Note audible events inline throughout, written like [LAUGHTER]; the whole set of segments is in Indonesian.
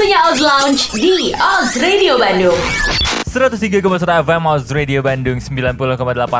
Waktunya Oz Lounge di Oz Radio Bandung. 103,1 FM Oz Radio Bandung 90,8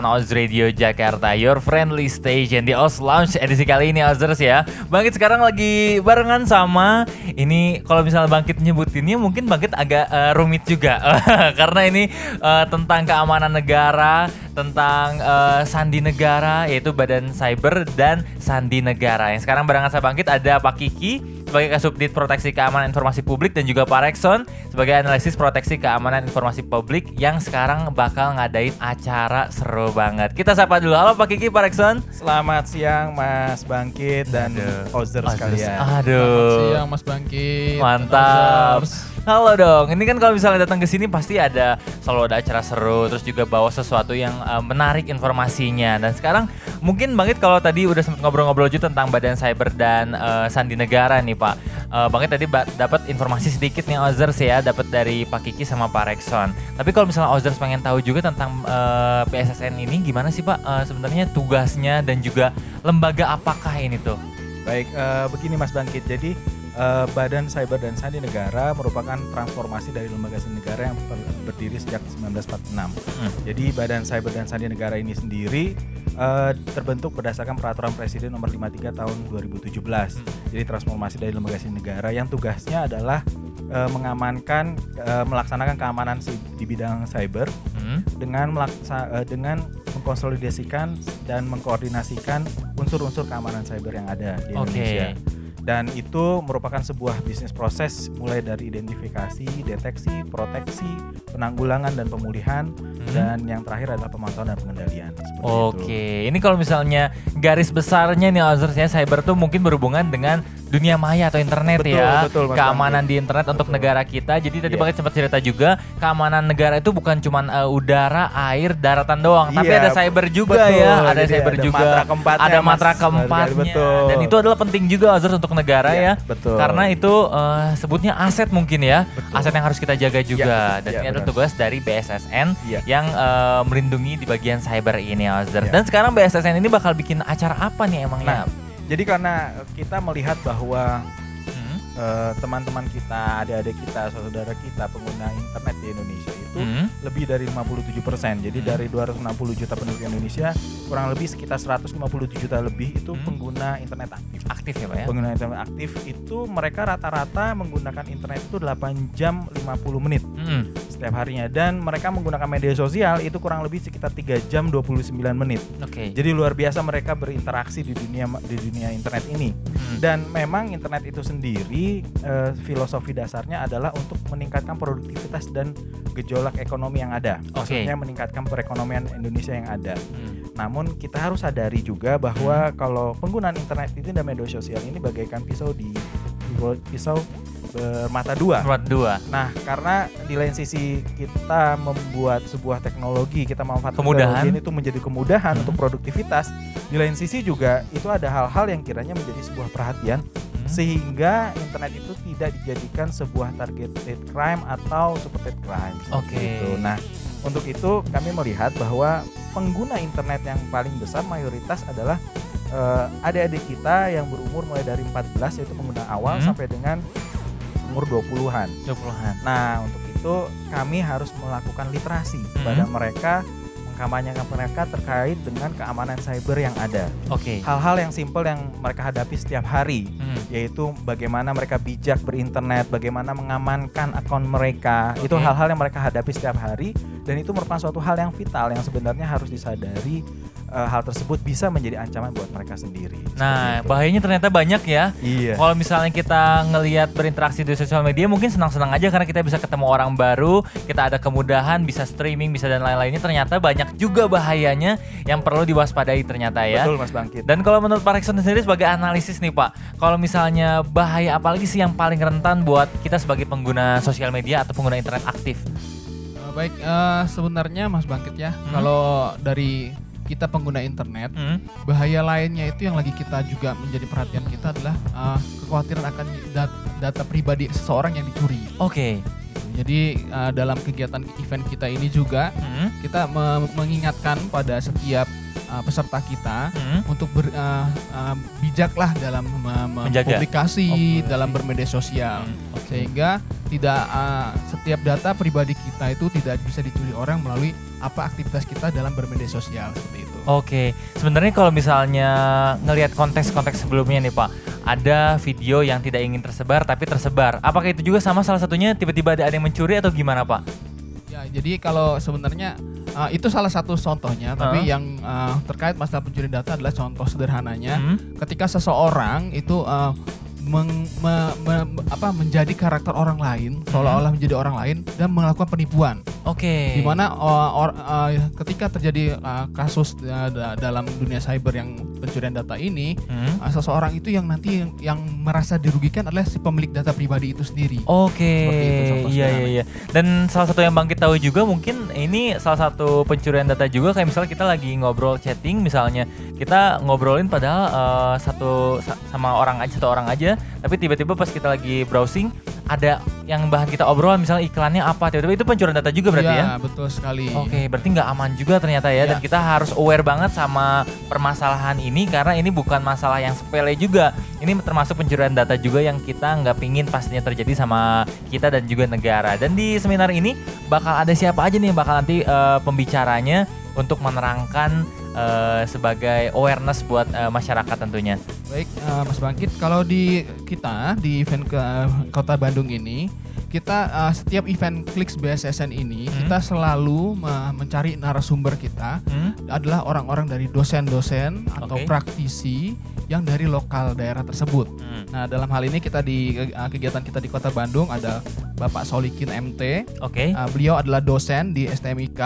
Oz Radio Jakarta. Your friendly station di Oz Lounge edisi kali ini Ozers ya. Bangkit sekarang lagi barengan sama Ini kalau misalnya Bangkit nyebutinnya mungkin Bangkit agak uh, rumit juga. [LAUGHS] Karena ini uh, tentang keamanan negara Tentang uh, sandi negara yaitu Badan Cyber dan Sandi Negara. Yang sekarang barengan saya Bangkit ada Pak Kiki sebagai Kasubdit Proteksi Keamanan Informasi Publik dan juga Pak Rexon sebagai analisis proteksi keamanan informasi publik yang sekarang bakal ngadain acara seru banget. Kita sapa dulu. Halo Pak Kiki, Pak Rexon. Selamat siang Mas Bangkit dan Ozer sekalian. Aduh. Selamat siang Mas Bangkit. Mantap. Halo dong. Ini kan kalau misalnya datang ke sini pasti ada selalu ada acara seru, terus juga bawa sesuatu yang uh, menarik informasinya. Dan sekarang mungkin Bangkit kalau tadi udah sempat ngobrol-ngobrol juga tentang Badan Cyber dan uh, Sandi Negara nih Pak. Uh, Bangkit tadi dapat informasi sedikit nih Ozers ya, dapat dari Pak Kiki sama Pak Rexon. Tapi kalau misalnya Ozers pengen tahu juga tentang uh, PSSN ini gimana sih Pak? Uh, sebenarnya tugasnya dan juga lembaga apakah ini tuh? Baik, uh, begini Mas Bangkit. Jadi uh, Badan Cyber dan Sandi Negara merupakan transformasi dari lembaga sandi negara yang berdiri sejak 1946. Hmm. Jadi Badan Cyber dan Sandi Negara ini sendiri uh, terbentuk berdasarkan peraturan Presiden nomor 53 tahun 2017. Hmm. Jadi transformasi dari lembaga sandi negara yang tugasnya adalah uh, mengamankan uh, melaksanakan keamanan di bidang cyber hmm. dengan melaksa, uh, dengan mengkonsolidasikan dan mengkoordinasikan unsur-unsur keamanan cyber yang ada di Indonesia. Dan itu merupakan sebuah bisnis proses mulai dari identifikasi, deteksi, proteksi, penanggulangan dan pemulihan hmm. dan yang terakhir adalah pemantauan dan pengendalian. Oke, itu. ini kalau misalnya garis besarnya nih ya cyber tuh mungkin berhubungan dengan dunia maya atau internet betul, ya. Betul, keamanan di internet betul. untuk negara kita. Jadi tadi yeah. Bang sempat cerita juga keamanan negara itu bukan cuma uh, udara, air, daratan doang, yeah, tapi ada cyber juga betul, ya. Ada cyber ada juga. Matra keempatnya, ada matra keempatnya. Betul. Dan itu adalah penting juga Azur untuk negara yeah, ya. Betul. Karena itu uh, sebutnya aset mungkin ya. Betul. Aset yang harus kita jaga juga. Yeah, Dan yeah, ini adalah tugas dari BSSN yeah. yang uh, melindungi di bagian cyber ini Azur. Yeah. Dan sekarang BSSN ini bakal bikin acara apa nih emangnya? Nah, jadi karena kita melihat bahwa hmm. uh, teman-teman kita, adik-adik kita, saudara kita pengguna internet di Indonesia itu hmm. lebih dari 57 persen. Jadi hmm. dari 260 juta penduduk Indonesia, kurang lebih sekitar 157 juta lebih itu hmm. pengguna internet aktif. Aktif ya Pak ya? Pengguna internet aktif itu mereka rata-rata menggunakan internet itu 8 jam 50 menit hmm. Setiap harinya. Dan mereka menggunakan media sosial itu kurang lebih sekitar 3 jam 29 menit. Oke. Okay. Jadi luar biasa mereka berinteraksi di dunia di dunia internet ini. Hmm. Dan memang internet itu sendiri uh, filosofi dasarnya adalah untuk meningkatkan produktivitas dan gejolak gejolak ekonomi yang ada. Okay. Maksudnya meningkatkan perekonomian Indonesia yang ada. Hmm. Namun kita harus sadari juga bahwa hmm. kalau penggunaan internet itu dan media sosial ini bagaikan pisau di pisau bermata dua. Bermata dua. Nah, karena di lain sisi kita membuat sebuah teknologi, kita memanfaatkan kemudahan ini itu menjadi kemudahan hmm. untuk produktivitas. Di lain sisi juga itu ada hal-hal yang kiranya menjadi sebuah perhatian sehingga internet itu tidak dijadikan sebuah targeted crime atau supported crime. Oke. Okay. Gitu. Nah, untuk itu kami melihat bahwa pengguna internet yang paling besar mayoritas adalah uh, adik-adik kita yang berumur mulai dari 14 yaitu pengguna awal hmm. sampai dengan umur 20-an. 20-an. Nah, untuk itu kami harus melakukan literasi hmm. kepada mereka mengkampanyekan mereka terkait dengan keamanan cyber yang ada. Oke. Okay. Hal-hal yang simpel yang mereka hadapi setiap hari, hmm. yaitu bagaimana mereka bijak berinternet, bagaimana mengamankan akun mereka. Okay. Itu hal-hal yang mereka hadapi setiap hari dan itu merupakan suatu hal yang vital yang sebenarnya harus disadari uh, hal tersebut bisa menjadi ancaman buat mereka sendiri. Nah, bahayanya ternyata banyak ya. Iya. Kalau misalnya kita ngelihat berinteraksi di sosial media mungkin senang-senang aja karena kita bisa ketemu orang baru, kita ada kemudahan, bisa streaming, bisa dan lain-lainnya. Ternyata banyak juga bahayanya yang perlu diwaspadai ternyata ya. Betul Mas Bangkit. Dan kalau menurut Pak Rekson sendiri sebagai analisis nih Pak, kalau misalnya bahaya apalagi sih yang paling rentan buat kita sebagai pengguna sosial media atau pengguna internet aktif? Eh, baik, uh, sebenarnya Mas Bangkit ya, hmm. kalau dari kita pengguna internet, hmm. bahaya lainnya itu yang lagi kita juga menjadi perhatian kita adalah uh, kekhawatiran akan data, data pribadi seseorang yang dicuri. Oke. Okay. Jadi uh, dalam kegiatan event kita ini juga Hmm. kita me- mengingatkan pada setiap uh, peserta kita Hmm. untuk ber, uh, uh, bijaklah dalam me- me- Menjaga. publikasi Oh, dalam bermedia sosial Hmm, oke. sehingga tidak uh, setiap data pribadi kita itu tidak bisa dicuri orang melalui apa aktivitas kita dalam bermedia sosial seperti itu. Oke, sebenarnya kalau misalnya ngelihat konteks-konteks sebelumnya nih Pak, ada video yang tidak ingin tersebar tapi tersebar. Apakah itu juga sama salah satunya tiba-tiba ada yang mencuri atau gimana Pak? Ya, jadi kalau sebenarnya uh, itu salah satu contohnya, tapi Heeh. yang uh, terkait masalah pencurian data adalah contoh sederhananya. Hmm. Ketika seseorang itu uh, meng- me- me- apa menjadi karakter orang lain, seolah-olah menjadi orang lain dan melakukan penipuan. Oke. Di mana uh, or- uh, ketika terjadi uh, kasus uh, da- dalam dunia cyber yang pencurian data ini, Hmm. uh, seseorang itu yang nanti yang, yang merasa dirugikan adalah si pemilik data pribadi itu sendiri. Oke, Seperti itu, contoh iya iya iya. Dan salah satu yang bang kita tahu juga mungkin ini salah satu pencurian data juga kayak misalnya kita lagi ngobrol chatting misalnya kita ngobrolin padahal eh, satu sa- sama orang aja satu orang aja, tapi tiba-tiba pas kita lagi browsing ada yang bahan kita obrolan misalnya iklannya apa tiba-tiba itu pencurian data juga berarti ya? Iya, betul sekali. Oke, berarti nggak aman juga ternyata ya. Dan Iya. kita harus aware banget sama permasalahan ini karena ini bukan masalah yang sepele juga. Ini termasuk pencurian data juga yang kita nggak pingin pastinya terjadi sama kita dan juga negara. Dan di seminar ini bakal ada siapa aja nih yang bakal nanti eh, pembicaranya untuk menerangkan eh, sebagai awareness buat eh, masyarakat tentunya. Baik, eh, Mas Bangkit, kalau di kita di event ke Kota Bandung ini, kita eh, setiap event Clicks BSSN ini Hmm. kita selalu me- mencari narasumber kita Hmm? adalah orang-orang dari dosen-dosen atau praktisi yang dari lokal daerah tersebut. Hmm. Nah, dalam hal ini kita di eh, kegiatan kita di Kota Bandung ada Bapak Solikin MT. Oke. Eh, beliau adalah dosen di STMIK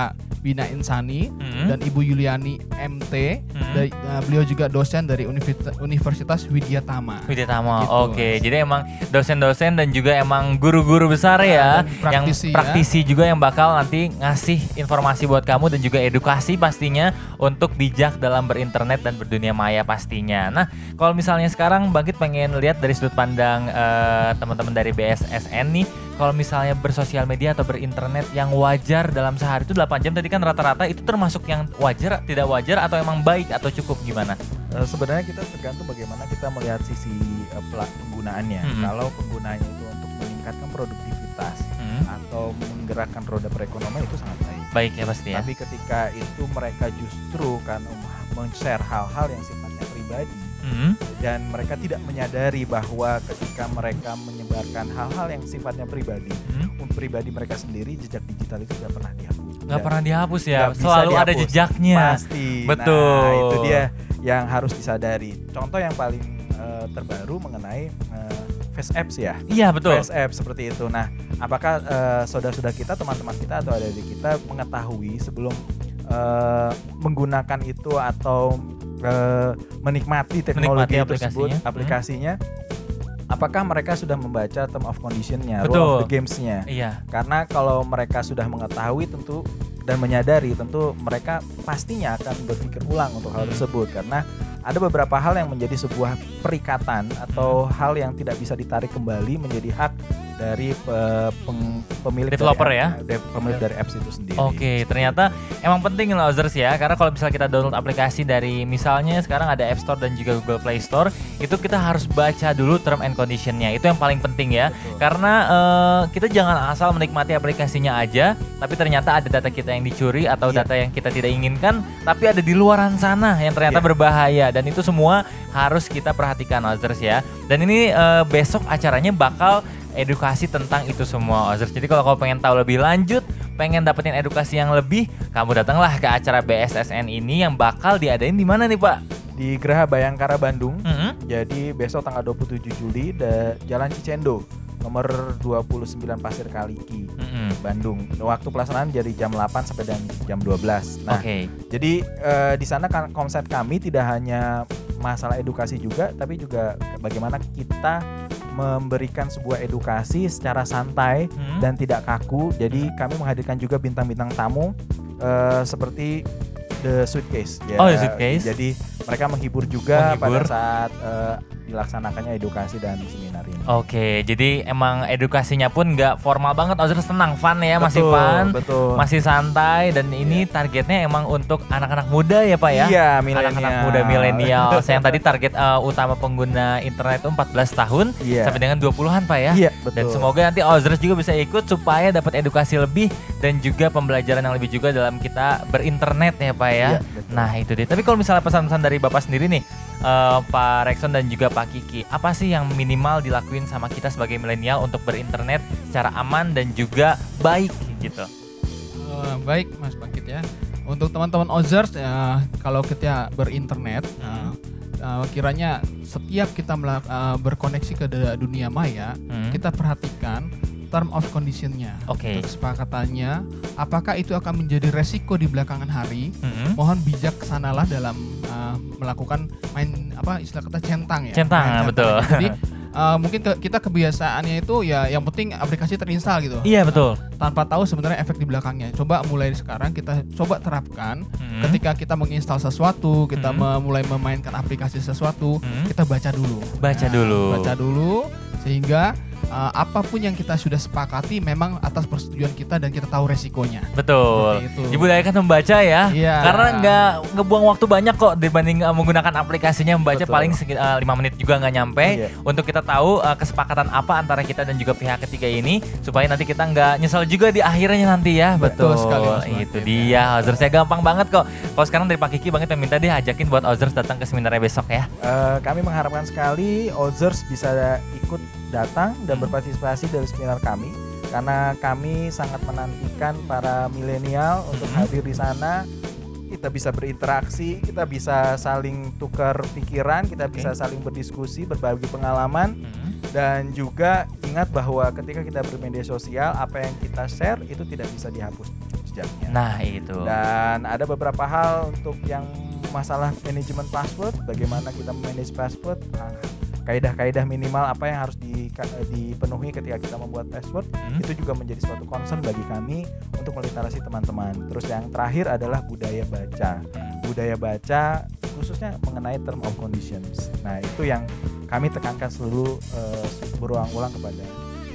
Bina Insani Hmm. dan Ibu Yuliani MT. Hmm. Da- eh, beliau juga dosen dari Universitas, Universitas Widya Tama. Widya Tama. Gitu, Oke, Mas. jadi emang dosen-dosen dan juga emang guru-guru besar ya, dan praktisi yang ya. praktisi juga yang bakal nanti ngasih informasi buat kamu dan juga edukasi pastinya untuk bijak dalam berinternet dan berdunia maya pastinya. Nah, kalau misalnya sekarang Bangkit pengen lihat dari sudut pandang eh, teman-teman dari BSSN nih, kalau misalnya bersosial media atau berinternet yang wajar dalam sehari itu 8 jam tadi kan rata-rata itu termasuk yang wajar, tidak wajar atau emang baik atau cukup gimana? Eh, sebenarnya kita tergantung bagaimana kita melihat sisi eh, penggunaannya. Mm-mm. Kalau penggunaannya itu untuk meningkatkan produktivitas Hmm, atau menggerakkan roda perekonomian itu sangat baik. baik ya pasti ya. Tapi ketika itu mereka justru kan men-share hal-hal yang sifatnya pribadi Hmm. dan mereka tidak menyadari bahwa ketika mereka menyebarkan hal-hal yang sifatnya pribadi, Hmm. untuk pribadi mereka sendiri jejak digital itu tidak pernah dihapus. nggak Dan pernah dihapus ya selalu ada dihapus. jejaknya Pasti. Betul. Nah, itu dia yang harus disadari. Contoh yang paling eh, terbaru mengenai eh, face apps ya. iya betul Face apps seperti itu. Nah, apakah eh, saudara-saudara kita, teman-teman kita atau adik kita mengetahui sebelum eh, menggunakan itu atau eh, menikmati teknologi Menikmati tersebut, aplikasinya. Hmm. aplikasinya, apakah mereka sudah membaca term of conditionnya, Betul. rule of the gamesnya? iya Karena kalau mereka sudah mengetahui tentu dan menyadari tentu mereka pastinya akan berpikir ulang untuk hal Hmm. tersebut karena ada beberapa hal yang menjadi sebuah perikatan atau Hmm. hal yang tidak bisa ditarik kembali menjadi hak dari pe- peng- pemilik Developer dari ya? de- pemilik dari apps itu sendiri. Oke, ternyata emang penting loh Ozers ya, karena kalau misalnya kita download aplikasi dari misalnya sekarang ada App Store dan juga Google Play Store, itu kita harus baca dulu term and conditionnya, itu yang paling penting ya, Betul. karena eh, kita jangan asal menikmati aplikasinya aja, tapi ternyata ada data kita yang dicuri atau Iya. data yang kita tidak inginkan, tapi ada di luaran sana yang ternyata Iya. berbahaya dan itu semua harus kita perhatikan Ozers ya. Dan ini eh, besok acaranya bakal edukasi tentang itu semua Ozers. Jadi kalau kau pengen tahu lebih lanjut, pengen dapetin edukasi yang lebih, kamu datanglah ke acara BSSN ini yang bakal diadain di mana nih Pak? Di Geraha Bayangkara Bandung. Hmm? Jadi besok tanggal 27 Juli Jalan Cicendo nomor 29 Pasir Kaliki. Mm-mm. Bandung. Waktu pelaksanaan dari jam 8 sampai dan jam 12. Nah, Oke. Jadi eh, di sana kan konsep kami tidak hanya masalah edukasi juga, tapi juga bagaimana kita memberikan sebuah edukasi secara santai Hmm? dan tidak kaku. Jadi kami menghadirkan juga bintang-bintang tamu eh, seperti The Suitcase. Ya, Oh, The Suitcase. Jadi mereka menghibur juga Menghibur. pada saat eh, dilaksanakannya edukasi dan seminar ini. Oke, jadi emang edukasinya pun nggak formal banget, Ozers tenang, fun ya, masih Betul, fun, betul. masih santai dan ini targetnya emang untuk anak-anak muda ya Pak ya? Iya, Anak-anak muda milenial. [LAUGHS] Yang tadi target uh, utama pengguna internet itu 14 tahun Iya. sampai dengan 20-an Pak ya? Iya, Dan betul. semoga nanti Ozers juga bisa ikut supaya dapat edukasi lebih dan juga pembelajaran yang lebih juga dalam kita berinternet ya Pak ya. Iya, betul. nah itu dia. Tapi kalau misalnya pesan-pesan dari Bapak sendiri nih, eh, Pak Rexon dan juga Pak Kiki, apa sih yang minimal dilakuin sama kita sebagai milenial untuk berinternet secara aman dan juga baik gitu? Eh, baik Mas Bangkit ya. Untuk teman-teman Ozers ya, kalau kita berinternet Hmm. eh, eh, kiranya setiap kita eh, berkoneksi ke dunia maya, Hmm. kita perhatikan term of conditionnya, Oke. Untuk kesepakatannya. Apakah itu akan menjadi resiko di belakangan hari? Hmm. Mohon bijaksanalah dalam eh, melakukan main apa istilah kata centang ya. Centang, Main betul. Jadi eh, [LAUGHS] mungkin ke- kita kebiasaannya itu ya yang penting aplikasi terinstal gitu Iya betul. tanpa tahu sebenarnya efek di belakangnya. Coba mulai sekarang kita coba terapkan Hmm. ketika kita menginstal sesuatu, kita Hmm. mulai memainkan aplikasi sesuatu, Hmm. kita baca dulu. Baca dulu. Baca dulu sehingga uh, apa pun yang kita sudah sepakati memang atas persetujuan kita dan kita tahu resikonya. Betul. Seperti itu. Dibudayakan membaca ya. Iya. Karena nggak ngebuang waktu banyak kok dibanding uh, menggunakan aplikasinya membaca Betul. paling segi- uh, lima menit juga nggak nyampe. Iya. Untuk kita tahu uh, kesepakatan apa antara kita dan juga pihak ketiga ini supaya nanti kita nggak nyesal juga di akhirnya nanti ya. Betul sekali, Mas Itu dia. Ozers ya gampang banget kok. Kalau sekarang dari Pak Kiki banget yang minta dia ajakin buat Ozers datang ke seminarnya besok ya. Eh, kami mengharapkan sekali Ozers bisa ikut datang dan Hmm. berpartisipasi dari seminar kami karena kami sangat menantikan para milenial untuk Hmm. hadir di sana. Kita bisa berinteraksi, kita bisa saling tukar pikiran, kita bisa saling berdiskusi, berbagi pengalaman Hmm. dan juga ingat bahwa ketika kita bermedia sosial apa yang kita share itu tidak bisa dihapus jejaknya. Nah itu. Dan ada beberapa hal untuk yang masalah manajemen password, bagaimana kita manage password, nah, kaidah-kaidah minimal apa yang harus di- dipenuhi ketika kita membuat password, Hmm. itu juga menjadi suatu concern bagi kami untuk meliterasi teman-teman. Terus yang terakhir adalah budaya baca. Budaya baca khususnya mengenai term of conditions. Nah, itu yang kami tekankan selalu eh, berulang-ulang kepada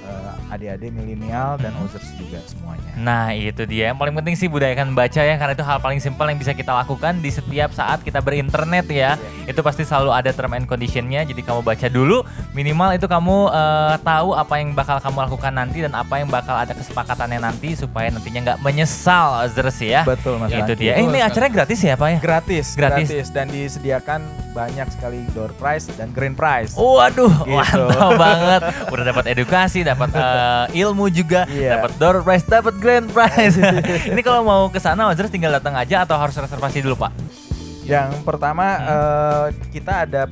eh, adik-adik milenial dan Ozers juga semuanya. Nah itu dia yang paling penting sih budayakan baca ya karena itu hal paling simpel yang bisa kita lakukan di setiap saat kita berinternet ya itu pasti selalu ada term and conditionnya jadi kamu baca dulu minimal itu kamu eh, tahu apa yang bakal kamu lakukan nanti dan apa yang bakal ada kesepakatannya nanti supaya nantinya nggak menyesal Ozers ya Betul Mas itu dia eh, ini acaranya gratis ya pak ya gratis, Gratis. gratis, dan disediakan banyak sekali door prize dan grand prize. Waduh, Gitu. mantap banget. Udah dapat edukasi, dapat eh, ilmu juga, Iya. dapat door prize, dapat grand prize. [LAUGHS] Ini kalau mau ke sana Ozers tinggal datang aja atau harus reservasi dulu, Pak? Yang pertama Hmm. eh, kita ada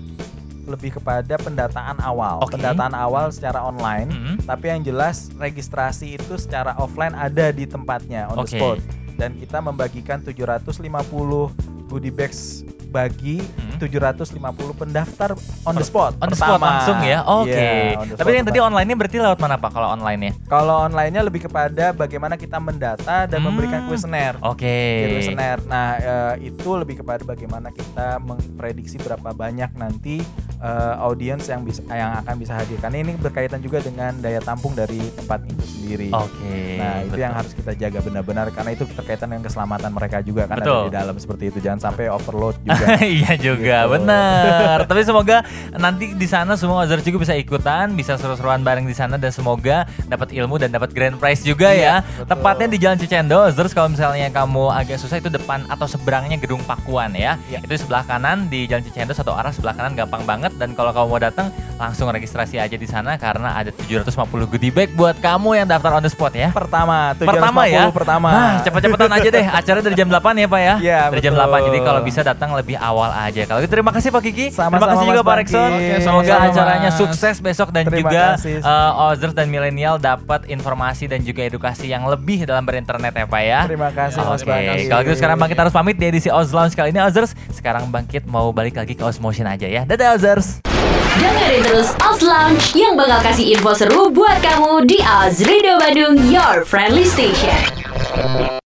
lebih kepada pendataan awal, Oke. pendataan awal secara online. Hmm. Tapi yang jelas registrasi itu secara offline ada di tempatnya on the Oke. spot. Dan kita membagikan 750 goodie bags bagi Hmm. 750 pendaftar on the spot. On the spot pertama. langsung ya. Oke. Iya, on the Tapi spot yang tadi pertama. online-nya berarti lewat mana, Pak? Kalau online-nya? Kalau online-nya lebih kepada bagaimana kita mendata dan Hmm. memberikan kuesioner. Oke. Kuesioner. Nah, eh, itu lebih kepada bagaimana kita memprediksi berapa banyak nanti eh, audiens yang bisa yang akan bisa hadir. Karena ini berkaitan juga dengan daya tampung dari tempat itu sendiri. Oke. Nah, itu betul. yang harus kita jaga benar-benar karena itu berkaitan dengan keselamatan mereka juga kan Betul. ada di dalam seperti itu. Jangan sampai overload juga. [LAUGHS] iya juga, Gitu. bener. Tapi semoga nanti di sana semua Ozers juga bisa ikutan, bisa seru-seruan bareng di sana dan semoga dapat ilmu dan dapat grand prize juga Iya, ya. betul. Tepatnya di Jalan Cicendo, Ozers kalau misalnya kamu agak susah itu depan atau seberangnya Gedung Pakuan ya. Iya. Itu sebelah kanan di Jalan Cicendo satu arah sebelah kanan gampang banget dan kalau kamu mau datang langsung registrasi aja di sana karena ada 750 goodie bag buat kamu yang daftar on the spot ya. pertama, 750 Pertama ya. pertama. Nah, cepet-cepetan aja deh. Acara dari jam 8 ya, Pak ya? Iya, Dari jam betul. 8. Jadi kalau bisa datang lebih awal aja. Kalau gitu terima kasih Pak Kiki. Sama-sama, terima kasih juga Mas Pak. Rexon. Semoga acaranya Mas. sukses besok dan Terima juga kasih. uh, Ozers dan milenial dapat informasi dan juga edukasi yang lebih dalam berinternet ya, Pak ya. Terima kasih Mas Oke, Bangki. kalau gitu sekarang Bangkit harus pamit di edisi Oz Lounge kali ini Ozers. Sekarang Bangkit mau balik lagi ke Osmotion aja ya. Dadah Ozers. Dengerin terus Oz Lounge yang bakal kasih info seru buat kamu di Oz Radio Bandung, your friendly station.